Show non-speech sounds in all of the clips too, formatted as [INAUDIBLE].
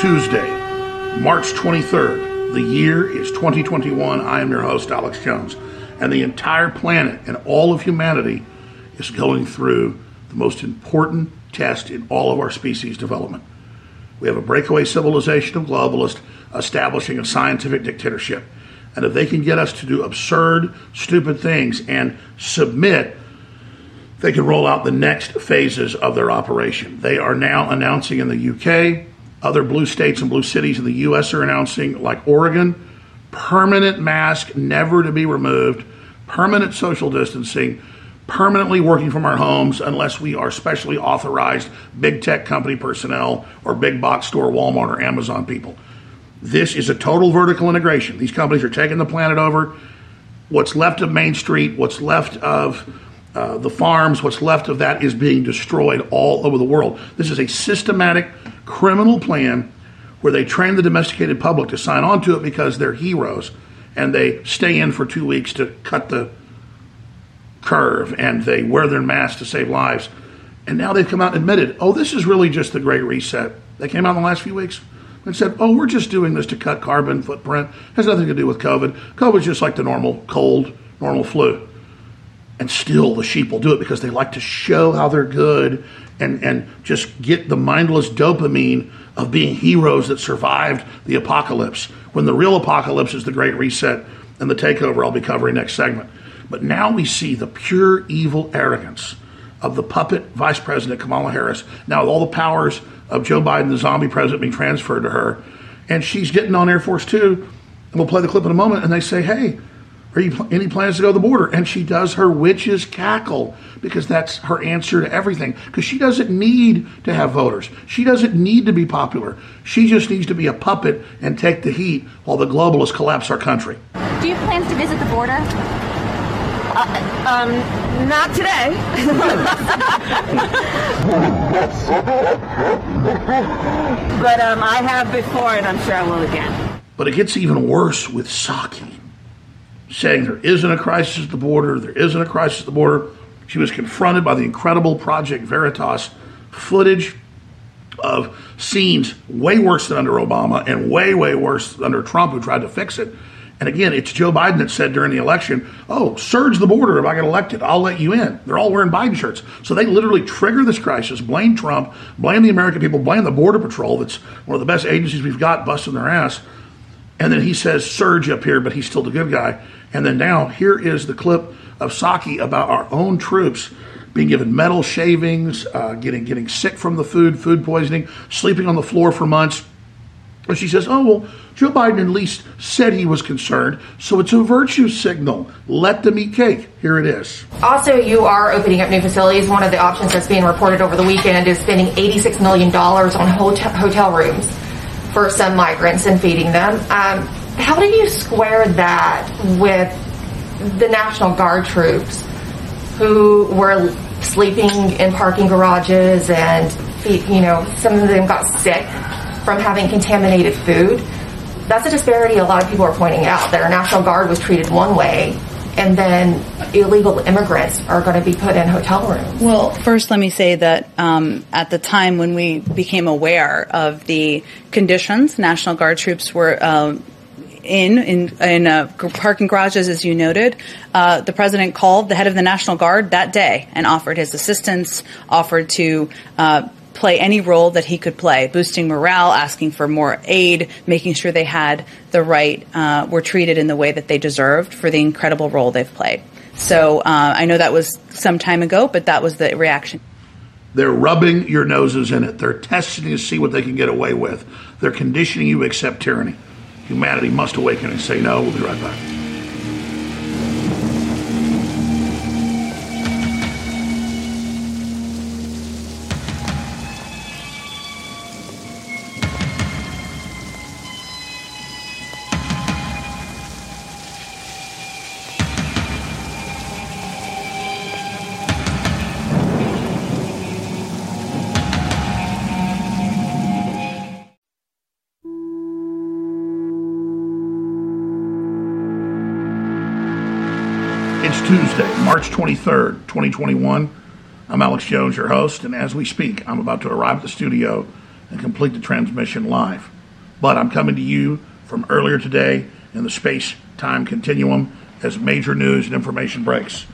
Tuesday, March 23rd. The year is 2021. I am your host, Alex Jones. And the entire planet and all of humanity is going through the most important test in all of our species development. We have a breakaway civilization of globalists establishing a scientific dictatorship. And if they can get us to do absurd, stupid things and submit, they can roll out the next phases of their operation. They are now announcing in the UK, other blue states and blue cities in the US are announcing, like Oregon, permanent mask never to be removed, permanent social distancing, permanently working from our homes unless we are specially authorized big tech company personnel or big box store Walmart or Amazon people. This is a total vertical integration. These companies are taking the planet over. What's left of Main Street, what's left of uh, the farms, what's left of that is being destroyed all over the world. This is a systematic criminal plan where they train the domesticated public to sign on to it because they're heroes and they stay in for two weeks to cut the curve and they wear their masks to save lives. And now they've come out and admitted, oh, this is really just the Great Reset. They came out in the last few weeks and said, oh, we're just doing this to cut carbon footprint. It has nothing to do with COVID. COVID's just like the normal cold, normal flu. And still the sheep will do it because they like to show how they're good and, and just get the mindless dopamine of being heroes that survived the apocalypse. When the real apocalypse is the Great Reset and the takeover, I'll be covering next segment. But now we see the pure evil arrogance of the puppet Vice President Kamala Harris, now with all the powers of Joe Biden, the zombie president, being transferred to her. And she's getting on Air Force Two, and we'll play the clip in a moment. And they say, hey, any plans to go to the border? And she does her witch's cackle because that's her answer to everything. Because she doesn't need to have voters. She doesn't need to be popular. She just needs to be a puppet and take the heat while the globalists collapse our country. Do you have plans to visit the border? Uh, um, not today. [LAUGHS] but um, I have before, and I'm sure I will again. But it gets even worse with Psaki saying there isn't a crisis at the border, there isn't a crisis at the border. She was confronted by the incredible Project Veritas footage of scenes way worse than under Obama and way, way worse under Trump, who tried to fix it. And again, it's Joe Biden that said during the election, oh, surge the border if I get elected. I'll let you in. They're all wearing Biden shirts. So they literally trigger this crisis, blame Trump, blame the American people, blame the Border Patrol, that's one of the best agencies we've got busting their ass. And then he says surge up here, but he's still the good guy. And then now here is the clip of Psaki about our own troops being given metal shavings, uh, getting getting sick from the food, food poisoning, sleeping on the floor for months. And she says, "Oh well, Joe Biden at least said he was concerned, so it's a virtue signal. Let them eat cake. Here it is." Also, you are opening up new facilities. One of the options that's being reported over the weekend is spending $86 million on hotel, hotel rooms for some migrants and feeding them. Um, how do you square that with the National Guard troops who were sleeping in parking garages and, you know, some of them got sick from having contaminated food? That's a disparity a lot of people are pointing out that our National Guard was treated one way and then illegal immigrants are going to be put in hotel rooms. Well, first, let me say that um, at the time when we became aware of the conditions, National Guard troops were. Uh, in in, in uh, parking garages, as you noted, uh, the president called the head of the National Guard that day and offered his assistance, offered to uh, play any role that he could play, boosting morale, asking for more aid, making sure they had the right, uh, were treated in the way that they deserved for the incredible role they've played. So uh, I know that was some time ago, but that was the reaction. They're rubbing your noses in it. They're testing to see what they can get away with. They're conditioning you to accept tyranny. Humanity must awaken and say no. We'll be right back. March 23rd, 2021. I'm Alex Jones, your host, and as we speak, I'm about to arrive at the studio and complete the transmission live. But I'm coming to you from earlier today in the space time continuum as major news and information breaks.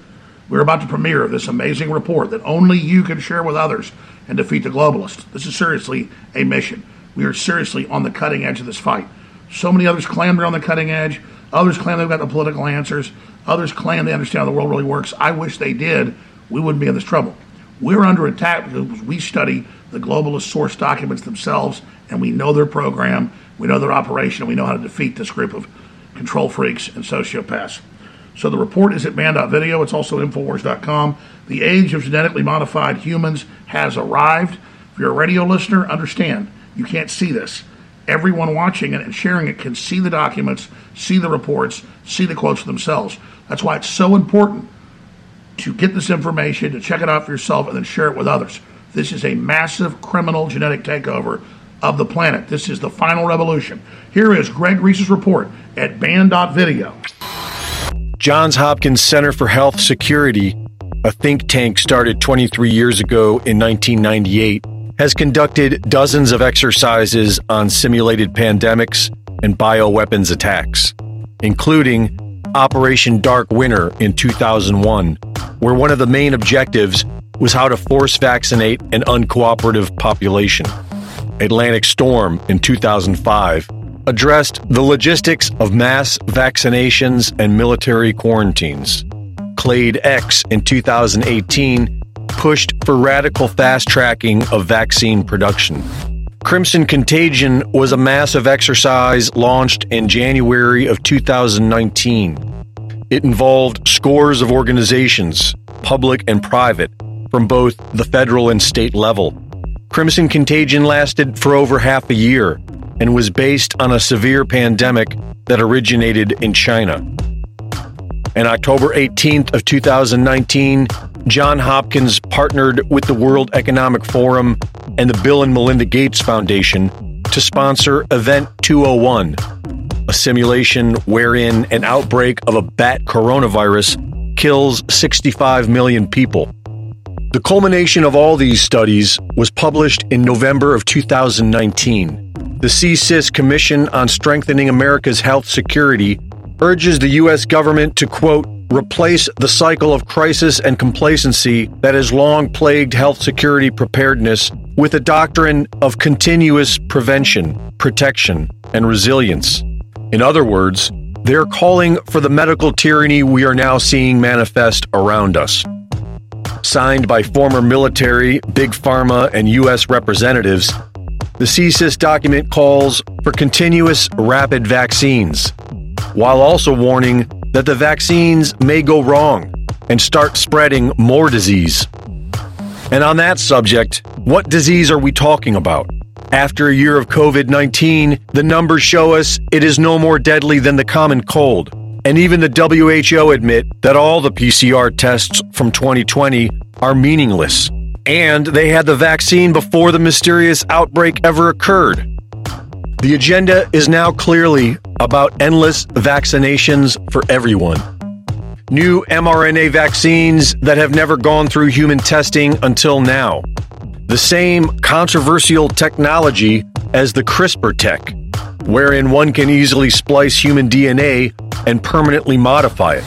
We're about to premiere this amazing report that only you can share with others and defeat the globalists. This is seriously a mission. We are seriously on the cutting edge of this fight. So many others claim they're on the cutting edge. Others claim they've got the political answers. Others claim they understand how the world really works. I wish they did. We wouldn't be in this trouble. We're under attack because we study the globalist source documents themselves and we know their program, we know their operation, and we know how to defeat this group of control freaks and sociopaths. So the report is at band.video. It's also infowars.com. The age of genetically modified humans has arrived. If you're a radio listener, understand you can't see this. Everyone watching it and sharing it can see the documents, see the reports, see the quotes themselves. That's why it's so important to get this information, to check it out for yourself, and then share it with others. This is a massive criminal genetic takeover of the planet. This is the final revolution. Here is Greg Reese's report at band.video. Johns Hopkins Center for Health Security, a think tank started 23 years ago in 1998, has conducted dozens of exercises on simulated pandemics and bioweapons attacks, including Operation Dark Winter in 2001, where one of the main objectives was how to force vaccinate an uncooperative population. Atlantic Storm in 2005 addressed the logistics of mass vaccinations and military quarantines. Clade X in 2018 pushed for radical fast tracking of vaccine production. Crimson Contagion was a massive exercise launched in January of 2019. It involved scores of organizations, public and private, from both the federal and state level. Crimson Contagion lasted for over half a year and was based on a severe pandemic that originated in China. On October 18th of 2019, John Hopkins partnered with the World Economic Forum and the Bill and Melinda Gates Foundation to sponsor Event 201, a simulation wherein an outbreak of a bat coronavirus kills 65 million people. The culmination of all these studies was published in November of 2019 the CSIS Commission on Strengthening America's Health Security urges the U.S. government to, quote, replace the cycle of crisis and complacency that has long plagued health security preparedness with a doctrine of continuous prevention, protection, and resilience. In other words, they're calling for the medical tyranny we are now seeing manifest around us. Signed by former military, big pharma, and U.S. representatives, the CSIS document calls for continuous rapid vaccines, while also warning that the vaccines may go wrong and start spreading more disease. And on that subject, what disease are we talking about? After a year of COVID 19, the numbers show us it is no more deadly than the common cold. And even the WHO admit that all the PCR tests from 2020 are meaningless and they had the vaccine before the mysterious outbreak ever occurred. The agenda is now clearly about endless vaccinations for everyone. New mRNA vaccines that have never gone through human testing until now. The same controversial technology as the CRISPR tech, wherein one can easily splice human DNA and permanently modify it.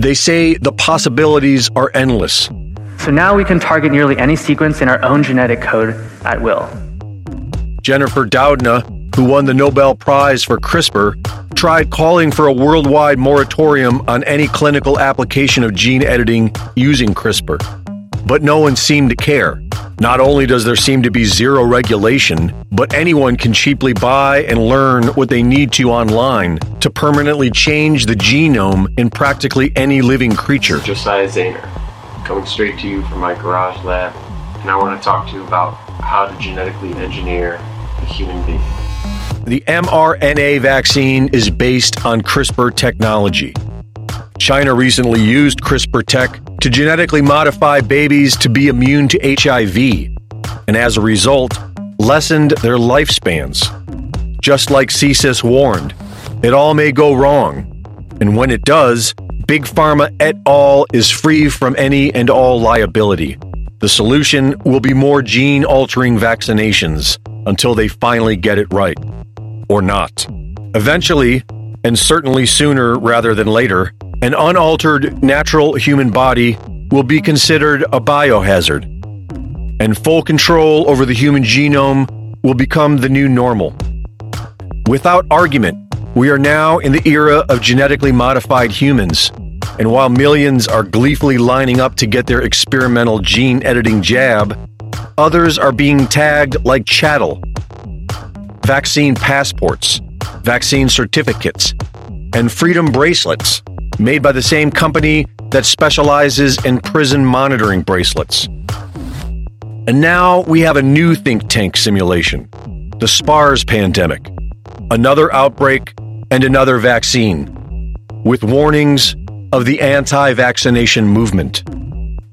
They say the possibilities are endless so now we can target nearly any sequence in our own genetic code at will. Jennifer Doudna, who won the Nobel Prize for CRISPR, tried calling for a worldwide moratorium on any clinical application of gene editing using CRISPR. But no one seemed to care. Not only does there seem to be zero regulation, but anyone can cheaply buy and learn what they need to online to permanently change the genome in practically any living creature. Josiah Zayner coming straight to you from my garage lab, and I want to talk to you about how to genetically engineer a human being. The mRNA vaccine is based on CRISPR technology. China recently used CRISPR tech to genetically modify babies to be immune to HIV, and as a result, lessened their lifespans. Just like CSIS warned, it all may go wrong, and when it does, Big Pharma et al. is free from any and all liability. The solution will be more gene altering vaccinations until they finally get it right. Or not. Eventually, and certainly sooner rather than later, an unaltered natural human body will be considered a biohazard. And full control over the human genome will become the new normal. Without argument, we are now in the era of genetically modified humans. And while millions are gleefully lining up to get their experimental gene editing jab, others are being tagged like chattel. Vaccine passports, vaccine certificates, and freedom bracelets made by the same company that specializes in prison monitoring bracelets. And now we have a new think tank simulation the SPARS pandemic, another outbreak, and another vaccine, with warnings of the anti vaccination movement.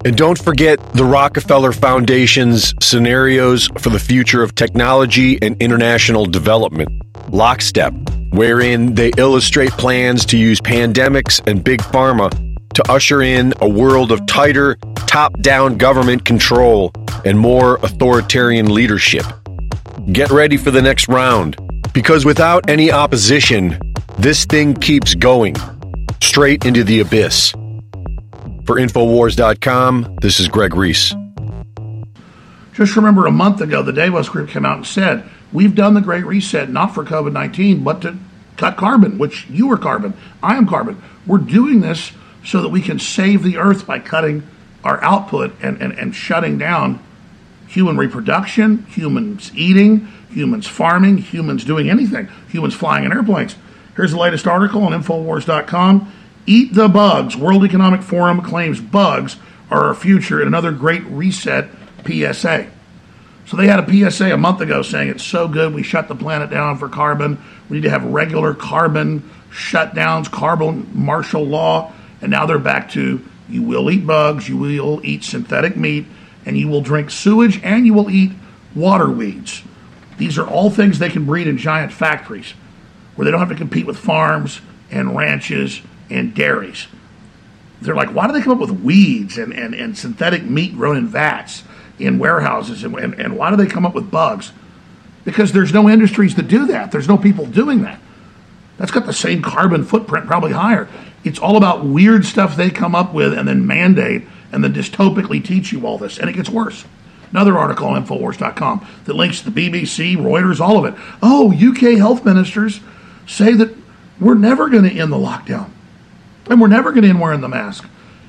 And don't forget the Rockefeller Foundation's scenarios for the future of technology and international development, Lockstep, wherein they illustrate plans to use pandemics and big pharma to usher in a world of tighter, top down government control and more authoritarian leadership. Get ready for the next round, because without any opposition, this thing keeps going straight into the abyss. For Infowars.com, this is Greg Reese. Just remember a month ago, the Davos Group came out and said, We've done the Great Reset not for COVID 19, but to cut carbon, which you are carbon. I am carbon. We're doing this so that we can save the earth by cutting our output and, and, and shutting down human reproduction, humans eating, humans farming, humans doing anything, humans flying in airplanes. Here's the latest article on Infowars.com. Eat the bugs. World Economic Forum claims bugs are our future in another great reset PSA. So they had a PSA a month ago saying it's so good we shut the planet down for carbon. We need to have regular carbon shutdowns, carbon martial law. And now they're back to you will eat bugs, you will eat synthetic meat, and you will drink sewage, and you will eat water weeds. These are all things they can breed in giant factories where they don't have to compete with farms and ranches and dairies. They're like, why do they come up with weeds and, and, and synthetic meat grown in vats in warehouses? And, and, and why do they come up with bugs? Because there's no industries that do that. There's no people doing that. That's got the same carbon footprint, probably higher. It's all about weird stuff they come up with and then mandate and then dystopically teach you all this. And it gets worse. Another article on Infowars.com that links to the BBC, Reuters, all of it. Oh, UK health ministers say that we're never going to end the lockdown and we're never going to end wearing the mask.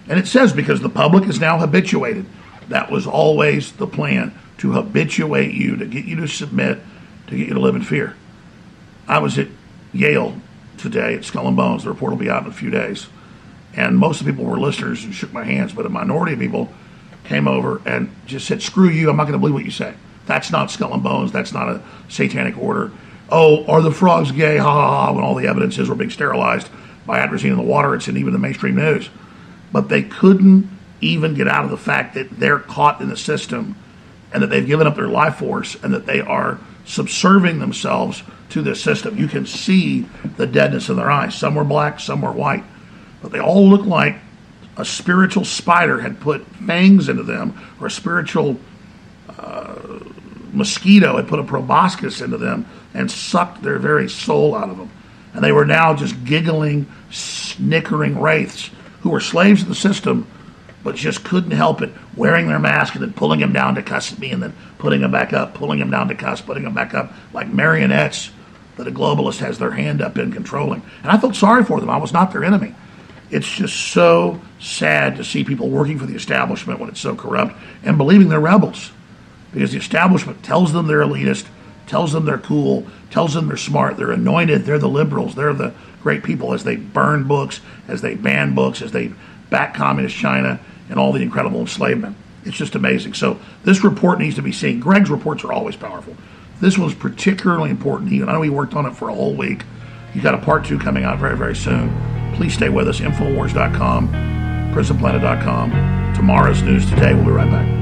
And it says because the public is now habituated. That was always the plan to habituate you, to get you to submit, to get you to live in fear. I was at Yale today at Skull and Bones. The report will be out in a few days. And most of the people were listeners and shook my hands, but a minority of people came over and just said, Screw you, I'm not going to believe what you say. That's not Skull and Bones. That's not a satanic order. Oh, are the frogs gay? Ha ha ha, when all the evidence is we're being sterilized by atrazine in the water. It's in even the mainstream news. But they couldn't even get out of the fact that they're caught in the system and that they've given up their life force and that they are subserving themselves to this system. You can see the deadness in their eyes. Some were black, some were white, but they all look like a spiritual spider had put fangs into them, or a spiritual uh, mosquito had put a proboscis into them and sucked their very soul out of them. And they were now just giggling, snickering wraiths who were slaves of the system, but just couldn't help it, wearing their mask and then pulling them down to cuss me and then putting them back up, pulling them down to cuss, putting them back up, like marionettes that a globalist has their hand up in controlling. And I felt sorry for them. I was not their enemy. It's just so sad to see people working for the establishment when it's so corrupt and believing they're rebels because the establishment tells them they're elitist, tells them they're cool, tells them they're smart, they're anointed, they're the liberals, they're the great people as they burn books, as they ban books, as they back communist China and all the incredible enslavement. It's just amazing. So this report needs to be seen. Greg's reports are always powerful. This was particularly important. He, I know he worked on it for a whole week. He's got a part two coming out very, very soon. Please stay with us. Infowars.com, prisonplanet.com. Tomorrow's news today. We'll be right back.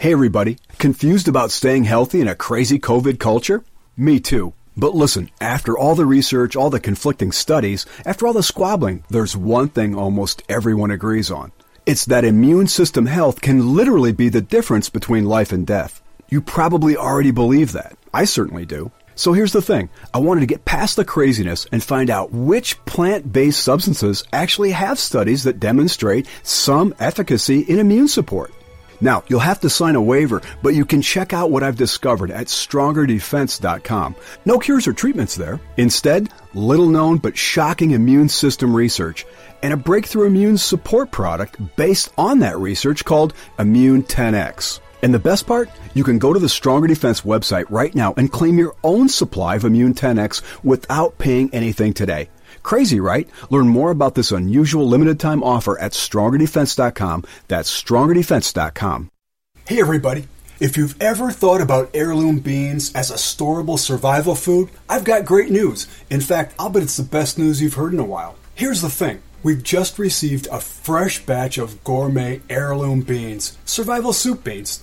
Hey, everybody. Confused about staying healthy in a crazy COVID culture? Me too. But listen, after all the research, all the conflicting studies, after all the squabbling, there's one thing almost everyone agrees on. It's that immune system health can literally be the difference between life and death. You probably already believe that. I certainly do. So here's the thing. I wanted to get past the craziness and find out which plant-based substances actually have studies that demonstrate some efficacy in immune support. Now, you'll have to sign a waiver, but you can check out what I've discovered at strongerdefense.com. No cures or treatments there. Instead, little known but shocking immune system research and a breakthrough immune support product based on that research called Immune 10X. And the best part? You can go to the Stronger Defense website right now and claim your own supply of Immune 10X without paying anything today. Crazy, right? Learn more about this unusual limited time offer at strongerdefense.com. That's strongerdefense.com. Hey everybody. If you've ever thought about heirloom beans as a storable survival food, I've got great news. In fact, I'll bet it's the best news you've heard in a while. Here's the thing. We've just received a fresh batch of gourmet heirloom beans, survival soup beans.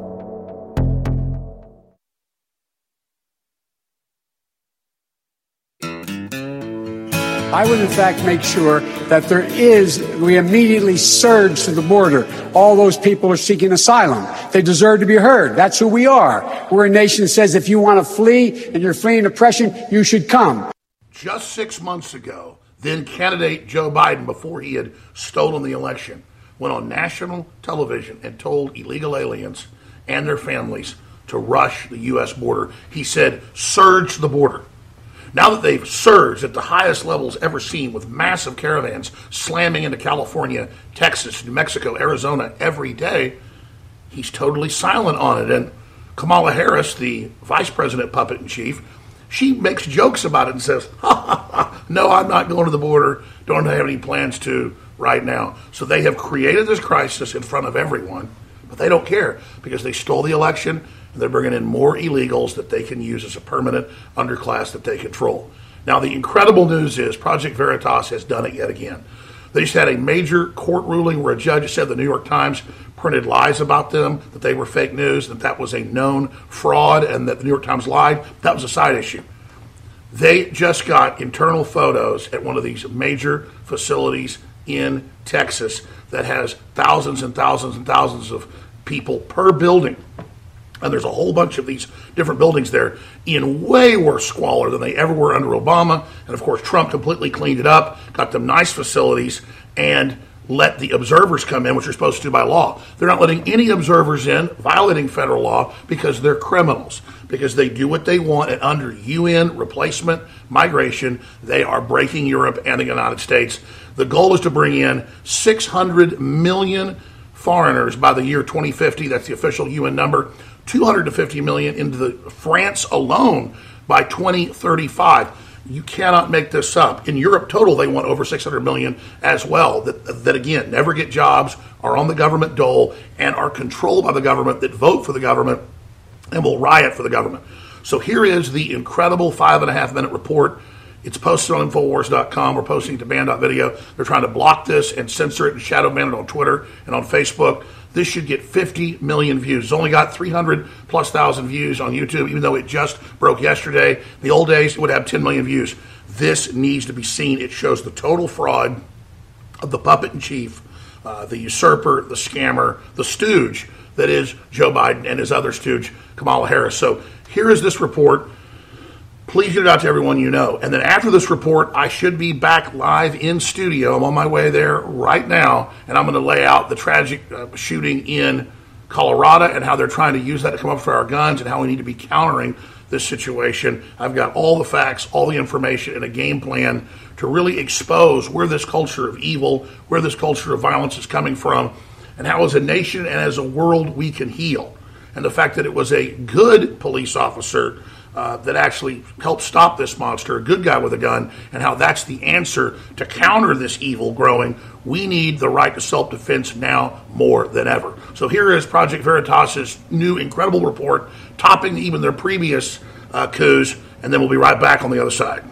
I would, in fact, make sure that there is, we immediately surge to the border. All those people are seeking asylum. They deserve to be heard. That's who we are. We're a nation that says if you want to flee and you're fleeing oppression, you should come. Just six months ago, then candidate Joe Biden, before he had stolen the election, went on national television and told illegal aliens and their families to rush the U.S. border. He said, surge the border. Now that they've surged at the highest levels ever seen with massive caravans slamming into California, Texas, New Mexico, Arizona every day, he's totally silent on it. And Kamala Harris, the vice president puppet in chief, she makes jokes about it and says, ha, ha, ha, No, I'm not going to the border. Don't have any plans to right now. So they have created this crisis in front of everyone, but they don't care because they stole the election they're bringing in more illegals that they can use as a permanent underclass that they control. Now, the incredible news is Project Veritas has done it yet again. They just had a major court ruling where a judge said the New York Times printed lies about them, that they were fake news, that that was a known fraud, and that the New York Times lied. That was a side issue. They just got internal photos at one of these major facilities in Texas that has thousands and thousands and thousands of people per building and there's a whole bunch of these different buildings there in way worse squalor than they ever were under Obama. And of course, Trump completely cleaned it up, got them nice facilities, and let the observers come in, which are supposed to do by law. They're not letting any observers in, violating federal law, because they're criminals, because they do what they want. And under UN replacement migration, they are breaking Europe and the United States. The goal is to bring in 600 million foreigners by the year 2050. That's the official UN number. 250 million into the France alone by 2035. You cannot make this up. In Europe total, they want over 600 million as well. That, that again never get jobs, are on the government dole, and are controlled by the government. That vote for the government and will riot for the government. So here is the incredible five and a half minute report. It's posted on Infowars.com. We're posting it to band.video. They're trying to block this and censor it and shadow ban it on Twitter and on Facebook. This should get 50 million views. It's only got 300 plus thousand views on YouTube, even though it just broke yesterday. In the old days, it would have 10 million views. This needs to be seen. It shows the total fraud of the puppet in chief, uh, the usurper, the scammer, the stooge that is Joe Biden and his other stooge, Kamala Harris. So here is this report. Please get it out to everyone you know. And then after this report, I should be back live in studio. I'm on my way there right now, and I'm going to lay out the tragic uh, shooting in Colorado and how they're trying to use that to come up for our guns and how we need to be countering this situation. I've got all the facts, all the information, and a game plan to really expose where this culture of evil, where this culture of violence is coming from, and how, as a nation and as a world, we can heal. And the fact that it was a good police officer uh, that actually helped stop this monster, a good guy with a gun, and how that's the answer to counter this evil growing. We need the right to self defense now more than ever. So here is Project Veritas's new incredible report, topping even their previous uh, coups, and then we'll be right back on the other side.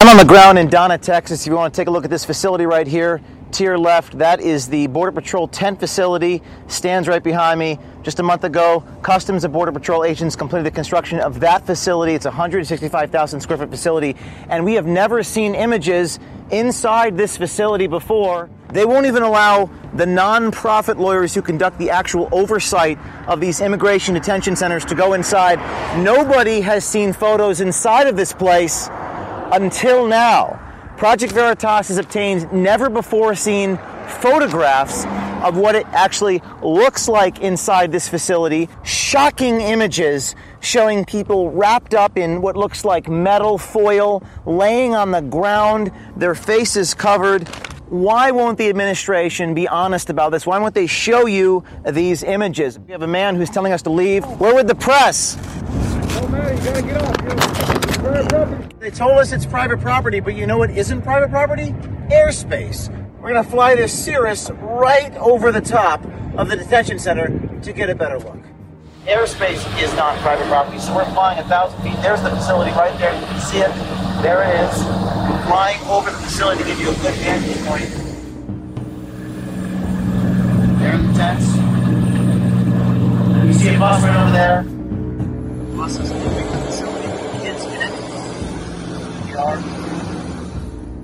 I'm on the ground in Donna, Texas. If you want to take a look at this facility right here, to your left, that is the Border Patrol tent facility, stands right behind me. Just a month ago, Customs and Border Patrol agents completed the construction of that facility. It's a 165,000 square foot facility, and we have never seen images inside this facility before. They won't even allow the nonprofit lawyers who conduct the actual oversight of these immigration detention centers to go inside. Nobody has seen photos inside of this place until now. Project Veritas has obtained never before seen photographs of what it actually looks like inside this facility. Shocking images showing people wrapped up in what looks like metal foil, laying on the ground, their faces covered. Why won't the administration be honest about this? Why won't they show you these images? We have a man who's telling us to leave. Where would the press? Oh man, you gotta get off. They told us it's private property, but you know what isn't private property? Airspace. We're gonna fly this Cirrus right over the top of the detention center to get a better look. Airspace is not private property, so we're flying a thousand feet. There's the facility right there. You can see it. There it is. Flying over the facility to give you a good vantage point. There are the tents. You see a bus right over there. Bus is leaving the facility. Kids in it. We are.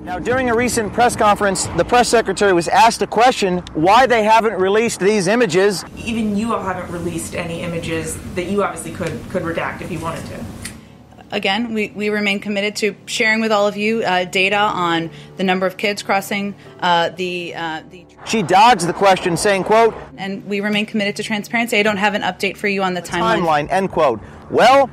Now, during a recent press conference, the press secretary was asked a question why they haven't released these images. Even you all haven't released any images that you obviously could could redact if you wanted to. Again, we, we remain committed to sharing with all of you uh, data on the number of kids crossing uh, the uh, the. She dodged the question, saying, "quote," and we remain committed to transparency. I don't have an update for you on the timeline. Timeline. End quote. Well,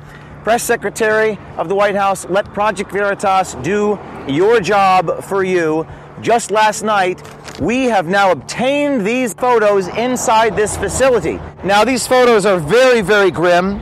press secretary of the White House, let Project Veritas do your job for you. Just last night, we have now obtained these photos inside this facility. Now, these photos are very, very grim.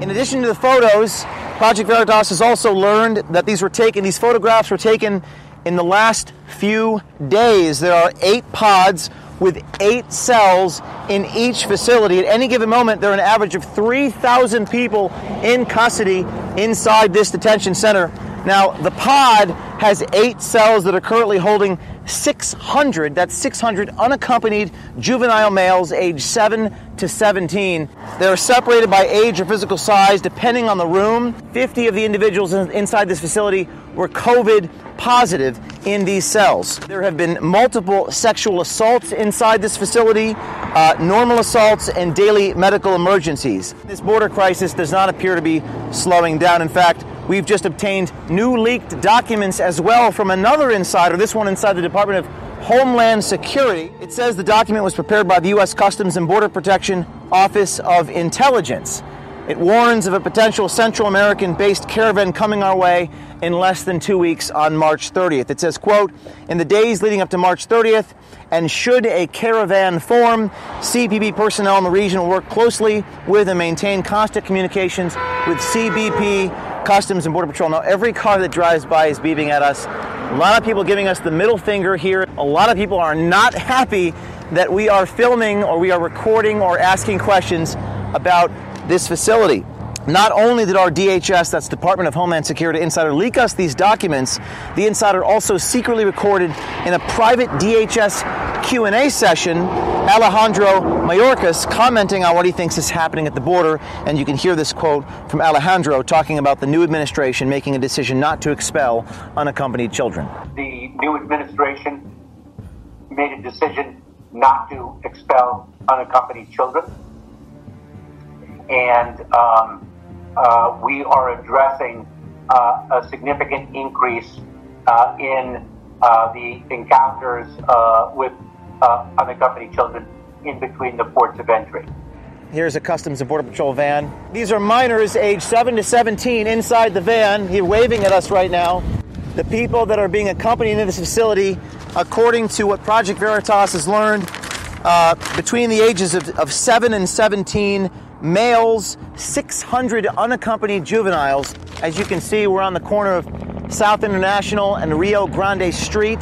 In addition to the photos, Project Veritas has also learned that these were taken, these photographs were taken in the last few days. There are eight pods with eight cells in each facility. At any given moment, there are an average of 3,000 people in custody inside this detention center. Now, the pod has eight cells that are currently holding 600, that's 600 unaccompanied juvenile males aged 7 to 17. They're separated by age or physical size depending on the room. 50 of the individuals inside this facility were COVID positive in these cells. There have been multiple sexual assaults inside this facility, uh, normal assaults, and daily medical emergencies. This border crisis does not appear to be slowing down. In fact, we've just obtained new leaked documents as well from another insider, this one inside the Department of Homeland Security. It says the document was prepared by the U.S. Customs and Border Protection Office of Intelligence. It warns of a potential Central American based caravan coming our way in less than two weeks on March 30th. It says, quote, in the days leading up to March 30th, and should a caravan form, CBP personnel in the region will work closely with and maintain constant communications with CBP, Customs, and Border Patrol. Now, every car that drives by is beeping at us. A lot of people giving us the middle finger here. A lot of people are not happy that we are filming or we are recording or asking questions about this facility. Not only did our DHS, that's Department of Homeland Security insider, leak us these documents, the insider also secretly recorded in a private DHS Q&A session Alejandro Mayorkas commenting on what he thinks is happening at the border, and you can hear this quote from Alejandro talking about the new administration making a decision not to expel unaccompanied children. The new administration made a decision not to expel unaccompanied children and um, uh, we are addressing uh, a significant increase uh, in uh, the encounters uh, with uh, unaccompanied children in between the ports of entry. Here's a Customs and Border Patrol van. These are minors aged 7 to 17 inside the van. He's waving at us right now. The people that are being accompanied into this facility, according to what Project Veritas has learned, between the ages of, of 7 and 17, males, 600 unaccompanied juveniles. As you can see, we're on the corner of South International and Rio Grande Street,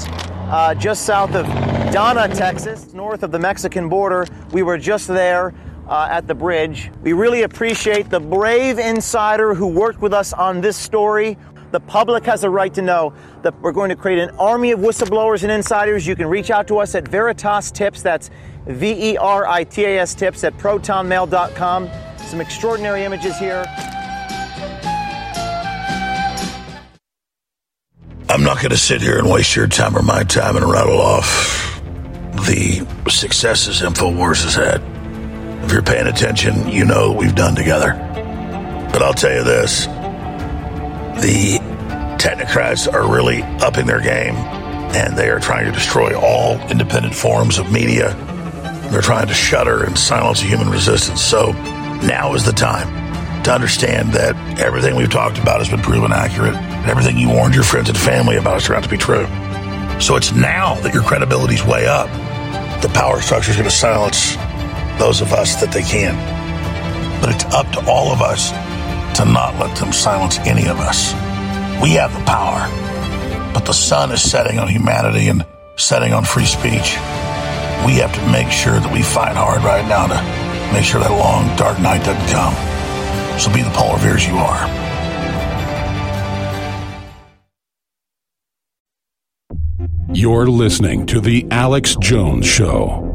uh, just south of Donna, Texas, north of the Mexican border. We were just there. Uh, at the bridge. We really appreciate the brave insider who worked with us on this story. The public has a right to know that we're going to create an army of whistleblowers and insiders. You can reach out to us at Veritas Tips. That's V E R I T A S Tips at protonmail.com. Some extraordinary images here. I'm not going to sit here and waste your time or my time and rattle off the successes InfoWars has had. If you're paying attention, you know what we've done together. But I'll tell you this the technocrats are really upping their game, and they are trying to destroy all independent forms of media. They're trying to shutter and silence human resistance. So now is the time to understand that everything we've talked about has been proven accurate. And everything you warned your friends and family about has turned out to be true. So it's now that your credibility's way up. The power structure is going to silence those of us that they can. But it's up to all of us to not let them silence any of us. We have the power, but the sun is setting on humanity and setting on free speech. We have to make sure that we fight hard right now to make sure that long, dark night doesn't come. So be the polar bears you are. You're listening to The Alex Jones Show.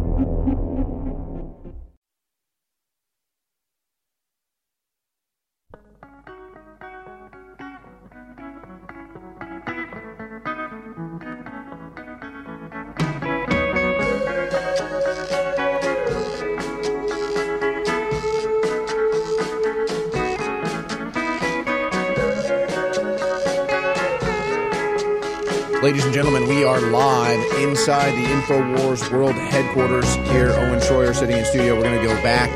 Inside the InfoWars World Headquarters here. Owen Shroyer sitting in studio. We're going to go back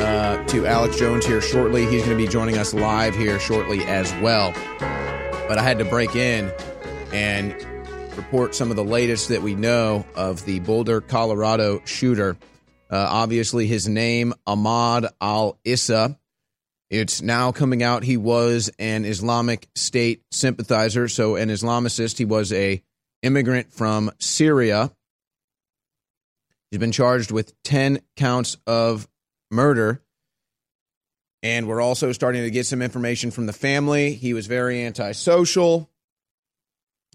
uh, to Alex Jones here shortly. He's going to be joining us live here shortly as well. But I had to break in and report some of the latest that we know of the Boulder, Colorado shooter. Uh, obviously, his name, Ahmad Al Issa. It's now coming out he was an Islamic State sympathizer, so an Islamicist. He was a immigrant from Syria. He's been charged with 10 counts of murder. And we're also starting to get some information from the family. He was very antisocial.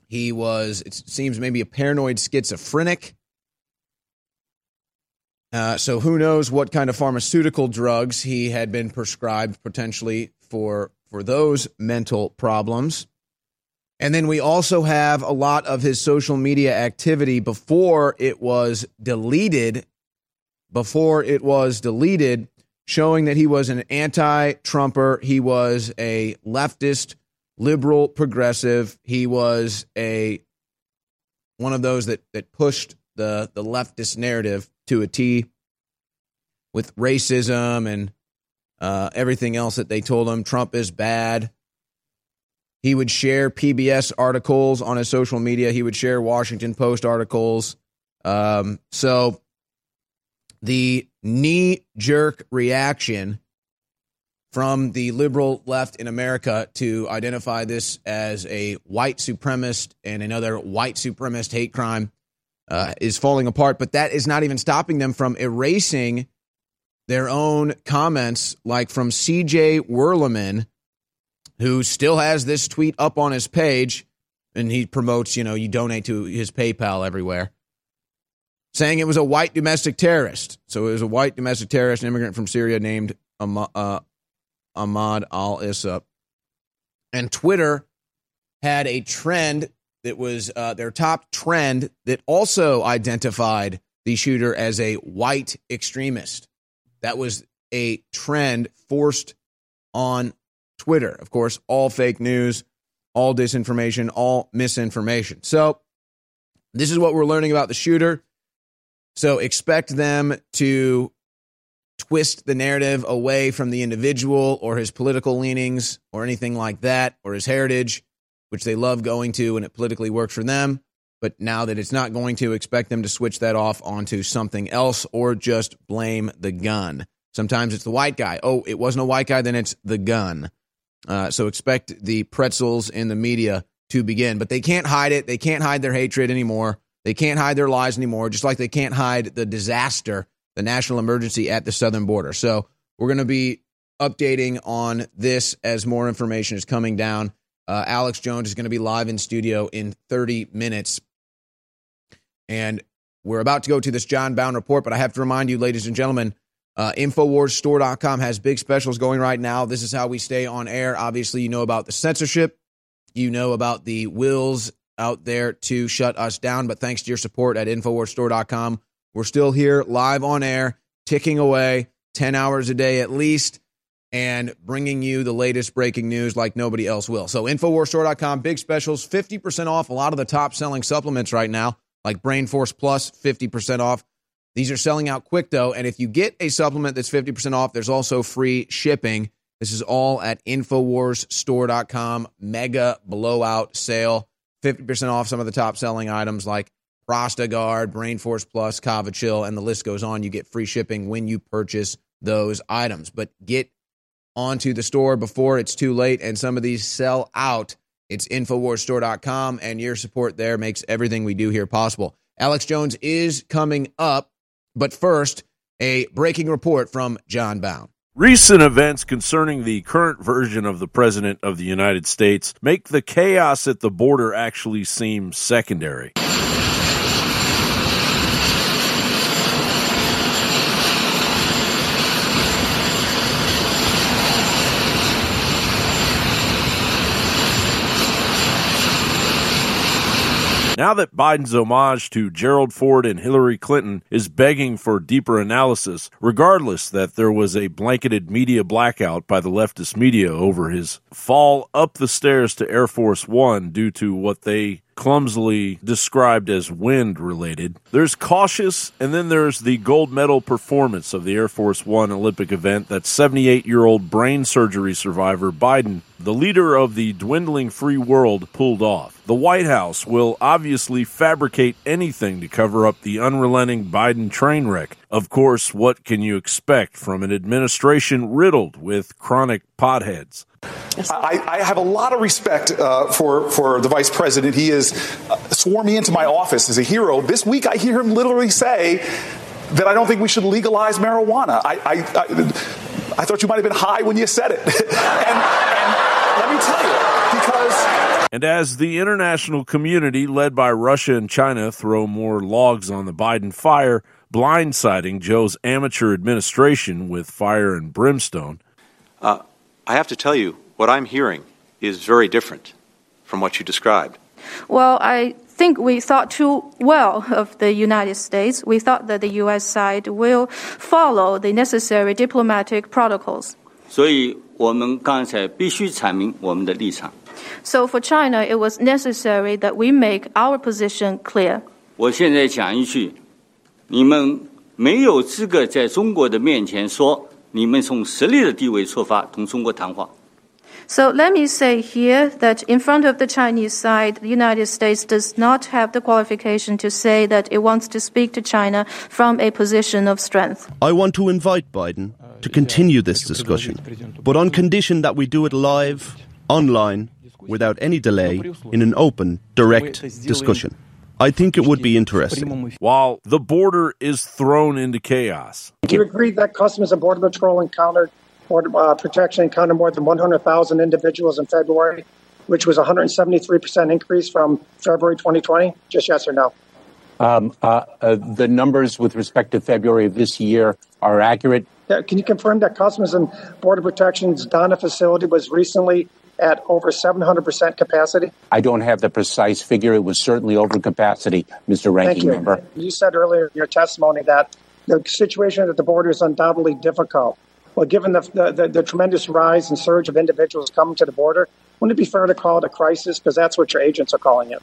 He was, it seems, maybe a paranoid schizophrenic. Uh, so who knows what kind of pharmaceutical drugs he had been prescribed potentially for for those mental problems. And then we also have a lot of his social media activity before it was deleted. Before it was deleted, showing that he was an anti-Trumper, he was a leftist, liberal, progressive. He was a one of those that that pushed the the leftist narrative to a T with racism and uh, everything else that they told him. Trump is bad. He would share PBS articles on his social media. He would share Washington Post articles. Um, so the knee jerk reaction from the liberal left in America to identify this as a white supremacist and another white supremacist hate crime uh, is falling apart. But that is not even stopping them from erasing their own comments, like from CJ Werleman, who still has this tweet up on his page, and he promotes, you know, you donate to his PayPal everywhere, saying it was a white domestic terrorist. So it was a white domestic terrorist, an immigrant from Syria named uh, Ahmad al Issa. And Twitter had a trend that was uh, their top trend that also identified the shooter as a white extremist. That was a trend forced on Twitter. Of course, all fake news, all disinformation, all misinformation. So, this is what we're learning about the shooter. So, expect them to twist the narrative away from the individual or his political leanings or anything like that or his heritage, which they love going to and it politically works for them. But now that it's not going to, expect them to switch that off onto something else or just blame the gun. Sometimes it's the white guy. Oh, it wasn't a white guy, then it's the gun. Uh, so expect the pretzels in the media to begin. But they can't hide it. They can't hide their hatred anymore. They can't hide their lies anymore, just like they can't hide the disaster, the national emergency at the southern border. So we're going to be updating on this as more information is coming down. Uh, Alex Jones is going to be live in studio in 30 minutes. And we're about to go to this John Bowne report, but I have to remind you, ladies and gentlemen, uh, Infowarsstore.com has big specials going right now. This is how we stay on air. Obviously, you know about the censorship, you know about the wills out there to shut us down. But thanks to your support at Infowarsstore.com, we're still here live on air, ticking away 10 hours a day at least, and bringing you the latest breaking news like nobody else will. So, Infowarsstore.com, big specials, 50% off a lot of the top selling supplements right now, like Brain Force Plus, 50% off. These are selling out quick though, and if you get a supplement that's 50% off, there's also free shipping. This is all at InfoWarsStore.com. Mega blowout sale. 50% off some of the top selling items like ProstaGuard, Brain Force Plus, Kava Chill, and the list goes on. You get free shipping when you purchase those items. But get onto the store before it's too late and some of these sell out. It's InfoWarsStore.com, and your support there makes everything we do here possible. Alex Jones is coming up, but first, a breaking report from John Bowne. Recent events concerning the current version of the President of the United States make the chaos at the border actually seem secondary. Now that Biden's homage to Gerald Ford and Hillary Clinton is begging for deeper analysis, regardless that there was a blanketed media blackout by the leftist media over his fall up the stairs to Air Force One due to what they clumsily described as wind related. There's cautious, and then there's the gold medal performance of the Air Force One Olympic event that 78 year old brain surgery survivor Biden, the leader of the dwindling free world, pulled off. The White House will obviously fabricate anything to cover up the unrelenting Biden train wreck. Of course, what can you expect from an administration riddled with chronic potheads? I, I, have a lot of respect uh, for for the vice president. He has uh, sworn me into my office as a hero. This week, I hear him literally say that I don't think we should legalize marijuana. I I, I, I thought you might have been high when you said it, [LAUGHS] and, and let me tell you, because. And as the international community, led by Russia and China, throw more logs on the Biden fire, blindsiding Joe's amateur administration with fire and brimstone. Uh, I have to tell you, what I'm hearing is very different from what you described. Well, I think we thought too well of the United States. We thought that the U.S. side will follow the necessary diplomatic protocols. 所以我们刚才必须阐明我们的立场。 So for China, it was necessary that we make our position clear. 我现在讲一句，你们没有资格在中国的面前说 你们从实力的地位出发同中国谈话。 So let me say here that in front of the Chinese side, the United States does not have the qualification to say that it wants to speak to China from a position of strength. I want to invite Biden to continue this discussion, but on condition that we do it live, online, without any delay, in an open, direct discussion. I think it would be interesting. While the border is thrown into chaos. Do you agree that Customs and Border Patrol encountered Border uh, Protection encountered more than 100,000 individuals in February, which was a 173% increase from February 2020? Just yes or no? Um, uh, uh, the numbers with respect to February of this year are accurate. Can you confirm that Customs and Border Protection's Donna facility was recently at over 700% capacity? I don't have the precise figure. It was certainly over capacity, Mr. Thank Ranking you. Member. You said earlier in your testimony that the situation at the border is undoubtedly difficult. Well, given the, the, the, the tremendous rise and surge of individuals coming to the border, wouldn't it be fair to call it a crisis? Because that's what your agents are calling it.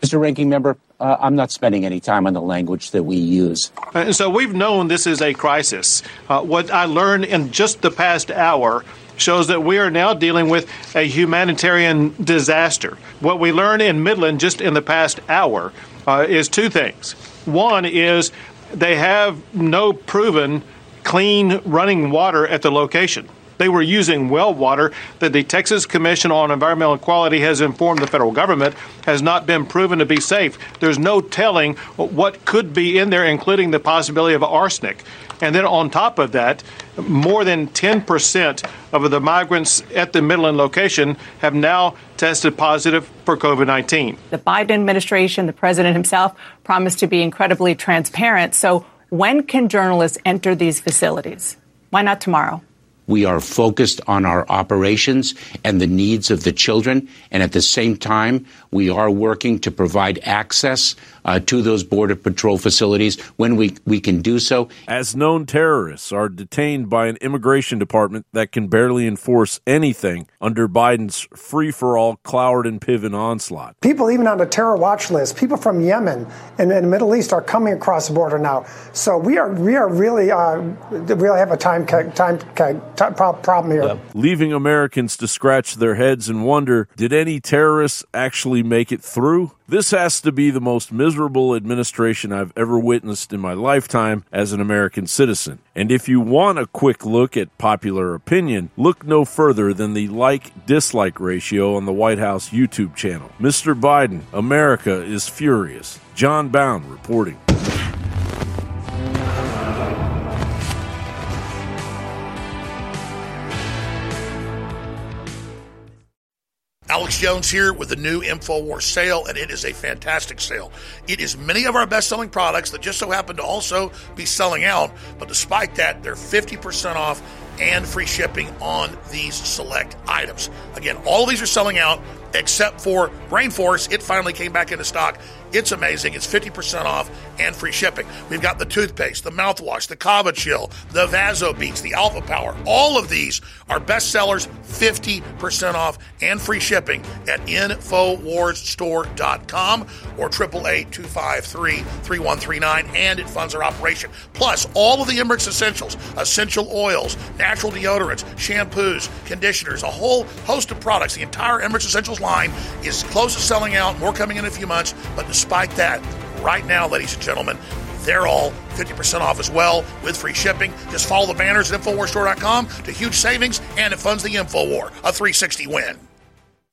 Mr. Ranking Member, uh, I'm not spending any time on the language that we use. And so we've known this is a crisis. Uh, what I learned in just the past hour shows that we are now dealing with a humanitarian disaster. What we learned in Midland just in the past hour uh, is two things. One is they have no proven clean running water at the location. They were using well water that the Texas Commission on Environmental Quality has informed the federal government has not been proven to be safe. There's no telling what could be in there, including the possibility of arsenic. And then on top of that, more than 10% of the migrants at the Midland location have now tested positive for COVID 19. The Biden administration, the president himself, promised to be incredibly transparent. So, when can journalists enter these facilities? Why not tomorrow? We are focused on our operations and the needs of the children. And at the same time, we are working to provide access uh, to those Border Patrol facilities when we, we can do so. As known terrorists are detained by an immigration department that can barely enforce anything under Biden's free for all Cloward and Piven onslaught. People, even on the terror watch list, people from Yemen and, and the Middle East are coming across the border now. So we are we are really uh, really have a time time problem here. Yep. Leaving Americans to scratch their heads and wonder did any terrorists actually make it through? This has to be the most miserable administration I've ever witnessed in my lifetime as an American citizen. And if you want a quick look at popular opinion, look no further than the like dislike ratio on the White House YouTube channel. Mr. Biden, America is furious. John Bowne reporting. Jones here with the new InfoWars sale, and it is a fantastic sale. It is many of our best selling products that just so happen to also be selling out, but despite that, they're 50% off and free shipping on these select items. Again, all these are selling out except for Brain Force. It finally came back into stock. It's amazing. It's 50% off and free shipping. We've got the toothpaste, the mouthwash, the Kava Chill, the Vasobeet, the Alpha Power. All of these are best sellers, 50% off and free shipping at InfoWarsStore.com or 888-253-3139 and it funds our operation. Plus, all of the Emric's Essentials, essential oils, natural deodorants, shampoos, conditioners, a whole host of products. The entire Emric's Essentials line is close to selling out, more coming in a few months, but despite that, right now, ladies and gentlemen, they're all 50% off as well with free shipping. Just follow the banners at InfoWarsStore.com to huge savings, and it funds the InfoWar, a 360 win.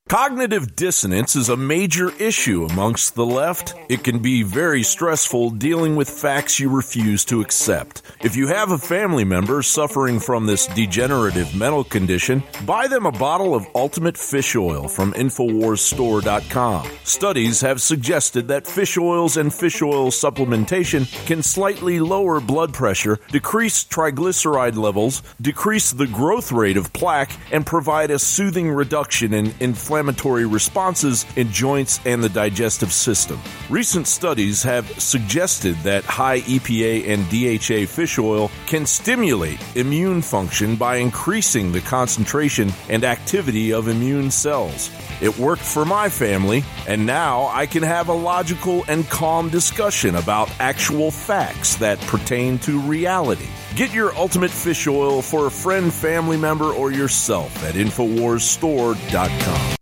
Cognitive dissonance is a major issue amongst the left. It can be very stressful dealing with facts you refuse to accept. If you have a family member suffering from this degenerative mental condition, buy them a bottle of Ultimate Fish Oil from InfoWarsStore.com. Studies have suggested that fish oils and fish oil supplementation can slightly lower blood pressure, decrease triglyceride levels, decrease the growth rate of plaque, and provide a soothing reduction in inflammation inflammatory responses in joints and the digestive system. Recent studies have suggested that high EPA and DHA fish oil can stimulate immune function by increasing the concentration and activity of immune cells. It worked for my family, and now I can have a logical and calm discussion about actual facts that pertain to reality. Get your ultimate fish oil for a friend, family member, or yourself at InfoWarsStore.com.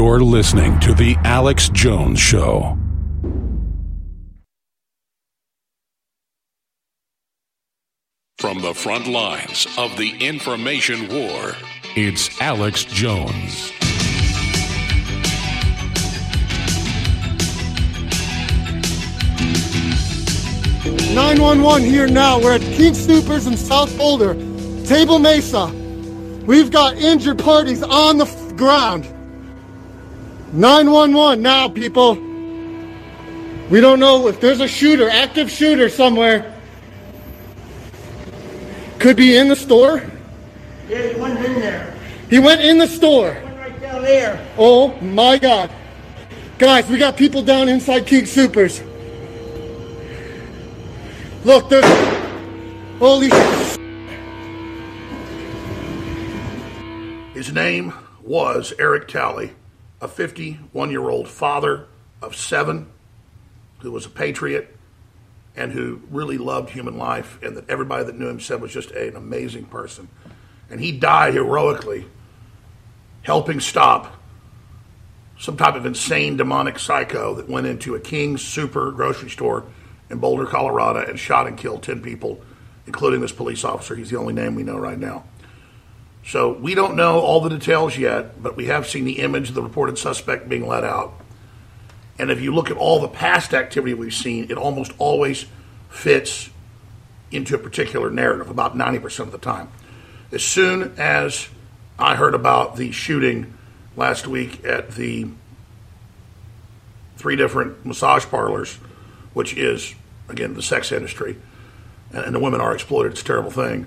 You're listening to The Alex Jones Show. From the front lines of the information war, it's Alex Jones. Nine one one here now. We're at King Soopers in South Boulder, Table Mesa. We've got injured parties on the f- ground. 911 now, people. We don't know if there's a shooter, active shooter somewhere. Could be in the store. Yeah, he went in there. He went in the store. He went right down there. Oh my God. Guys, we got people down inside King Soopers. Look, there's. Holy His name was Eric Talley a 51 year old father of seven who was a patriot and who really loved human life, and that everybody that knew him said was just an amazing person. And he died heroically helping stop some type of insane demonic psycho that went into a King Soopers grocery store in Boulder, Colorado, and shot and killed 10 people, including this police officer. He's the only name we know right now. So we don't know all the details yet, but we have seen the image of the reported suspect being let out. And if you look at all the past activity we've seen, it almost always fits into a particular narrative about 90% of the time. As soon as I heard about the shooting last week at the three different massage parlors, which is, again, the sex industry, and the women are exploited. It's a terrible thing.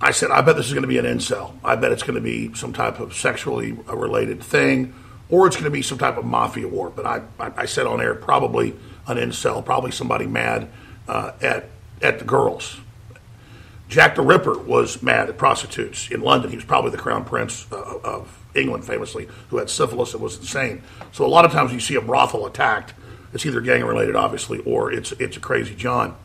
I said, I bet this is going to be an incel. I bet it's going to be some type of sexually related thing, or it's going to be some type of mafia war. But I, I, said on air, probably an incel, probably somebody mad uh, at at the girls. Jack the Ripper was mad at prostitutes in London. He was probably the crown prince uh, of England, famously, who had syphilis and was insane. So a lot of times you see a brothel attacked, it's either gang related, obviously, or it's it's a crazy John.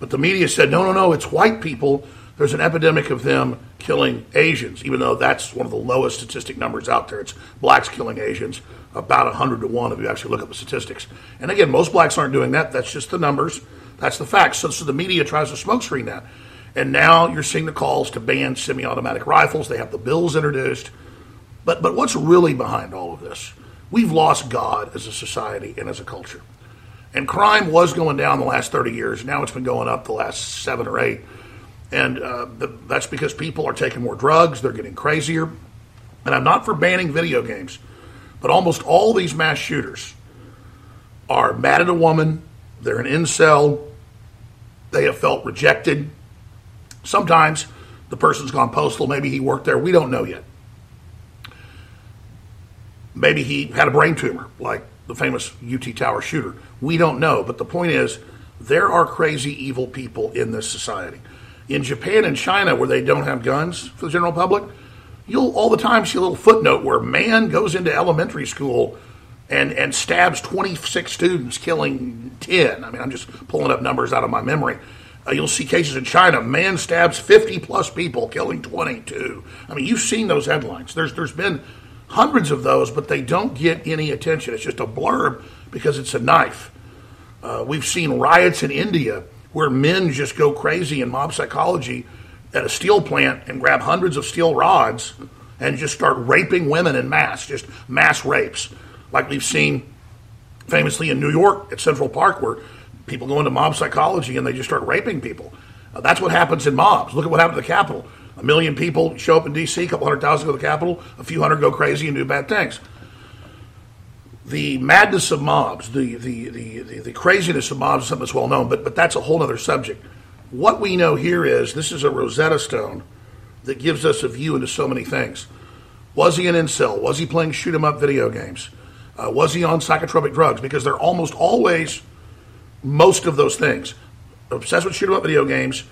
But the media said, no, no, no, it's white people. There's an epidemic of them killing Asians, even though that's one of the lowest statistic numbers out there. It's blacks killing Asians, about 100 to 1 if you actually look at the statistics. And again, most blacks aren't doing that. That's just the numbers. That's the facts. So, so the media tries to smokescreen that. And now you're seeing the calls to ban semi automatic rifles. They have the bills introduced. But, but what's really behind all of this? We've lost God as a society and as a culture. And crime was going down the last 30 years. Now it's been going up the last seven or eight. And uh, that's because people are taking more drugs, they're getting crazier. And I'm not for banning video games, but almost all these mass shooters are mad at a woman, they're an incel, they have felt rejected, Sometimes the person's gone postal. Maybe he worked there. We don't know yet. Maybe he had a brain tumor, like the famous UT Tower shooter. We don't know. But the point is, there are crazy, evil people in this society. In Japan and China, where they don't have guns for the general public, you'll all the time see a little footnote where man goes into elementary school and, and stabs 26 students, killing 10. I mean, I'm just pulling up numbers out of my memory. Uh, you'll see cases in China. Man stabs 50 plus people, killing 22. I mean, you've seen those headlines. There's there's been hundreds of those, but they don't get any attention. It's just a blurb because it's a knife. Uh, we've seen riots in India where men just go crazy in mob psychology at a steel plant and grab hundreds of steel rods and just start raping women in mass, just mass rapes, like we've seen famously in New York at Central Park, where people go into mob psychology and they just start raping people. Uh, that's what happens in mobs. Look at what happened to the Capitol. A million people show up in D.C., a couple hundred thousand go to the Capitol, a few hundred go crazy and do bad things. The madness of mobs, the, the, the, the, craziness of mobs is something that's well known, but, but that's a whole other subject. What we know here is this is a Rosetta Stone that gives us a view into so many things. Was he an incel? Was he playing shoot 'em up video games? Uh, was he on psychotropic drugs? Because they're almost always most of those things. Obsessed with shoot 'em up video games,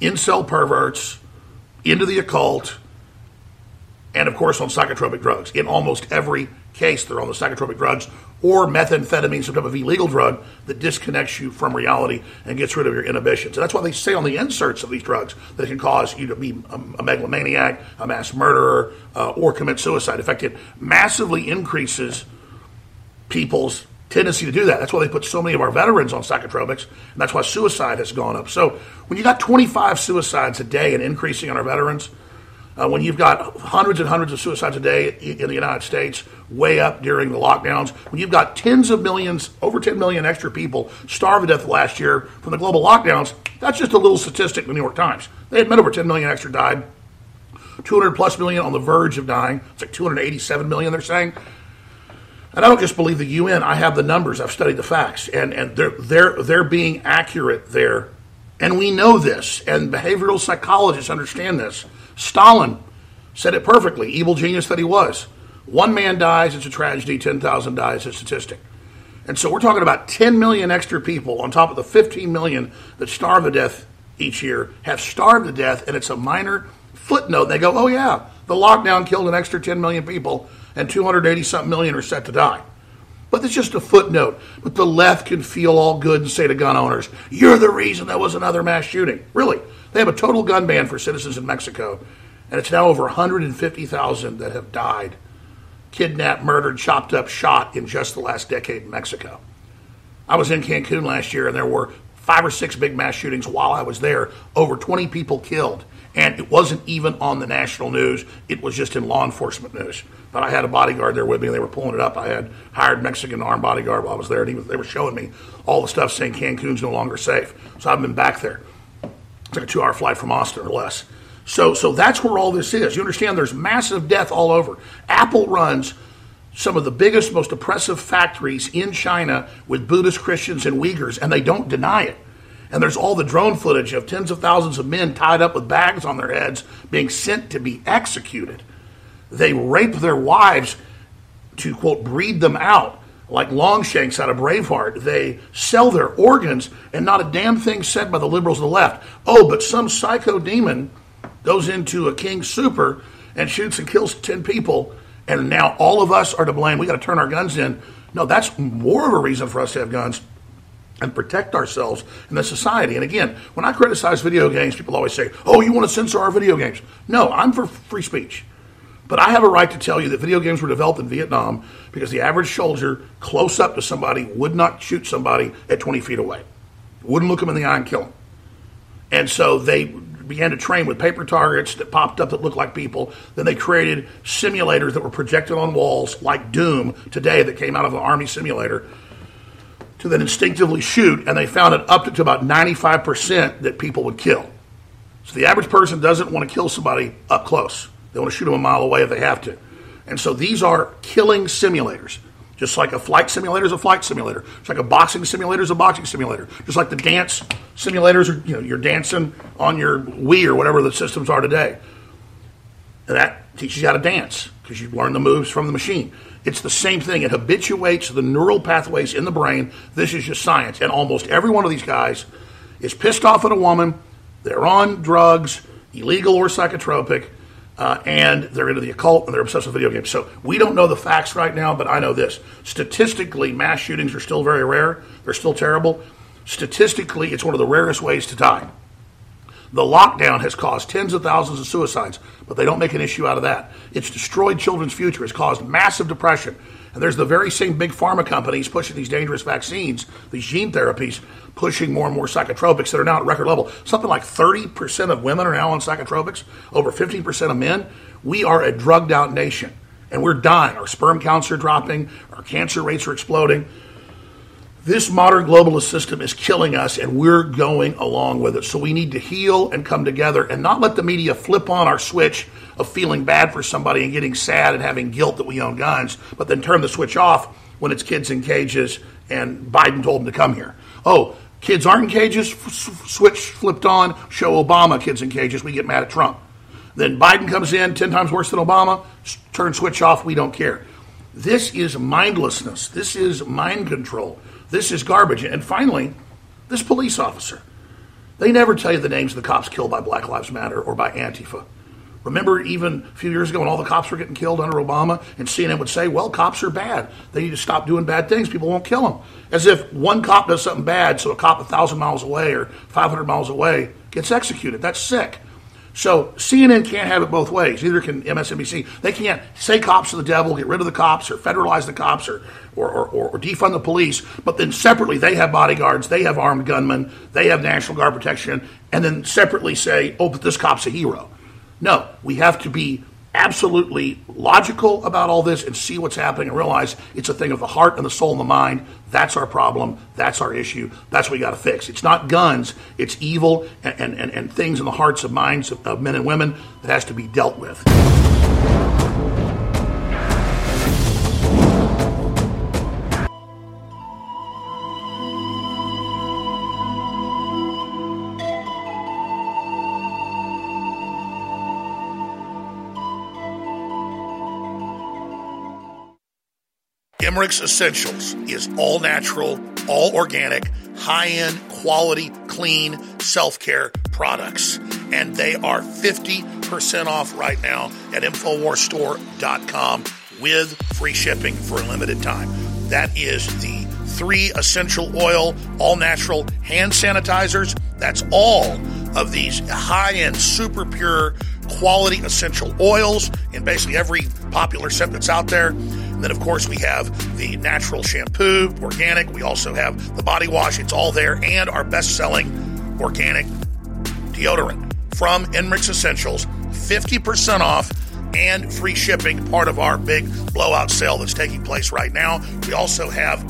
incel perverts, into the occult, and of course on psychotropic drugs. In almost every case, they're on the psychotropic drugs or methamphetamine, some type of illegal drug that disconnects you from reality and gets rid of your inhibitions. And that's why they say on the inserts of these drugs that it can cause you to be a, megalomaniac, a mass murderer, uh, or commit suicide. In fact, it massively increases people's tendency to do that. That's why they put so many of our veterans on psychotropics, and that's why suicide has gone up. So when you got 25 suicides a day and increasing on our veterans, uh, when you've got hundreds and hundreds of suicides a day in the United States, way up during the lockdowns, when you've got tens of millions, over 10 million extra people starved to death last year from the global lockdowns, that's just a little statistic in the New York Times. They admit over 10 million extra died. 200 plus million on the verge of dying. It's like 287 million, they're saying. And I don't just believe the UN. I have the numbers. I've studied the facts, and and they're they're they're being accurate there, and we know this. And behavioral psychologists understand this. Stalin said it perfectly. Evil genius that he was. One man dies, it's a tragedy. Ten thousand dies, it's a statistic. And so we're talking about 10 million extra people on top of the 15 million that starve to death each year have starved to death, and it's a minor footnote. They go, oh yeah, the lockdown killed an extra 10 million people and 280 something million are set to die. But it's just a footnote. But the left can feel all good and say to gun owners, you're the reason there was another mass shooting. Really. They have a total gun ban for citizens in Mexico, and it's now over 150,000 that have died, kidnapped, murdered, chopped up, shot in just the last decade in Mexico. I was in Cancun last year, and there were five or six big mass shootings while I was there, over 20 people killed. And it wasn't even on the national news, it was just in law enforcement news. But I had a bodyguard there with me, and they were pulling it up. I had hired Mexican armed bodyguard while I was there, and was, they were showing me all the stuff saying Cancun's no longer safe. So I've been back there. It's like a two hour flight from Austin or less. So, so that's where all this is. You understand there's massive death all over. Apple runs some of the biggest, most oppressive factories in China with Buddhist Christians and Uyghurs, and they don't deny it. And there's all the drone footage of tens of thousands of men tied up with bags on their heads being sent to be executed. They rape their wives to, quote, breed them out, like Longshanks out of Braveheart. They sell their organs, and not a damn thing said by the liberals of the left. Oh, but some psycho demon goes into a King Super and shoots and kills 10 people, and now all of us are to blame. We got to turn our guns in. No, that's more of a reason for us to have guns and protect ourselves in the society. And again, when I criticize video games, people always say, oh, you want to censor our video games. No, I'm for free speech. But I have a right to tell you that video games were developed in Vietnam because the average soldier close up to somebody would not shoot somebody at 20 feet away, wouldn't look them in the eye and kill them. And so they began to train with paper targets that popped up that looked like people. Then they created simulators that were projected on walls like Doom today that came out of the Army simulator to then instinctively shoot, and they found it up to about 95% that people would kill. So the average person doesn't want to kill somebody up close. They want to shoot them a mile away if they have to. And so these are killing simulators. Just like a flight simulator is a flight simulator. Just like a boxing simulator is a boxing simulator. Just like the dance simulators are, you know, you're dancing on your Wii or whatever the systems are today. And that teaches you how to dance because you learn the moves from the machine. It's the same thing. It habituates the neural pathways in the brain. This is just science. And almost every one of these guys is pissed off at a woman. They're on drugs, illegal or psychotropic, uh, and they're into the occult and they're obsessed with video games. So we don't know the facts right now, but I know this. Statistically, mass shootings are still very rare. They're still terrible. Statistically, it's one of the rarest ways to die. The lockdown has caused tens of thousands of suicides, but they don't make an issue out of that. It's destroyed children's future. It's caused massive depression. And there's the very same big pharma companies pushing these dangerous vaccines, these gene therapies, pushing more and more psychotropics that are now at record level. Something like 30% of women are now on psychotropics, over 15% of men. We are a drugged out nation, and we're dying. Our sperm counts are dropping, our cancer rates are exploding. This modern globalist system is killing us, and we're going along with it. So we need to heal and come together and not let the media flip on our switch of feeling bad for somebody and getting sad and having guilt that we own guns, but then turn the switch off when it's kids in cages and Biden told them to come here. Oh, kids aren't in cages, switch flipped on, show Obama kids in cages, we get mad at Trump. Then Biden comes in, 10 times worse than Obama, turn switch off, we don't care. This is mindlessness. This is mind control. This is garbage. And finally, this police officer. They never tell you the names of the cops killed by Black Lives Matter or by Antifa. Remember, even a few years ago when all the cops were getting killed under Obama, and CNN would say, well, cops are bad. They need to stop doing bad things. People won't kill them. As if one cop does something bad, so a cop a 1,000 miles away or 500 miles away gets executed. That's sick. So CNN can't have it both ways. Neither can MSNBC. They can't say cops are the devil, get rid of the cops, or federalize the cops, or, or, or, or defund the police. But then separately, they have bodyguards, they have armed gunmen, they have National Guard protection, and then separately say, oh, but this cop's a hero. No, we have to be absolutely logical about all this and see what's happening and realize it's a thing of the heart and the soul and the mind. That's our problem. That's our issue. That's what we got to fix. It's not guns, it's evil and, and, and things in the hearts and minds of, of men and women that has to be dealt with. Emric's Essentials is all natural, all organic, high end, quality, clean self care products. And they are 50% off right now at InfoWarsStore.com. with free shipping for a limited time. That is the three essential oil, all natural hand sanitizers. That's all of these high end, super pure, quality essential oils in basically every popular scent that's out there. And then, of course, we have the natural shampoo, organic. We also have the body wash. It's all there. And our best selling organic deodorant from Emric's Essentials, 50% off and free shipping, part of our big blowout sale that's taking place right now. We also have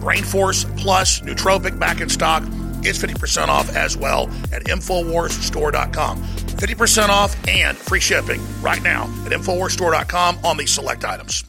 Brain Force Plus Nootropic back in stock. It's 50% off as well at InfoWarsStore.com. 50% off and free shipping right now at InfoWarsStore.com on these select items.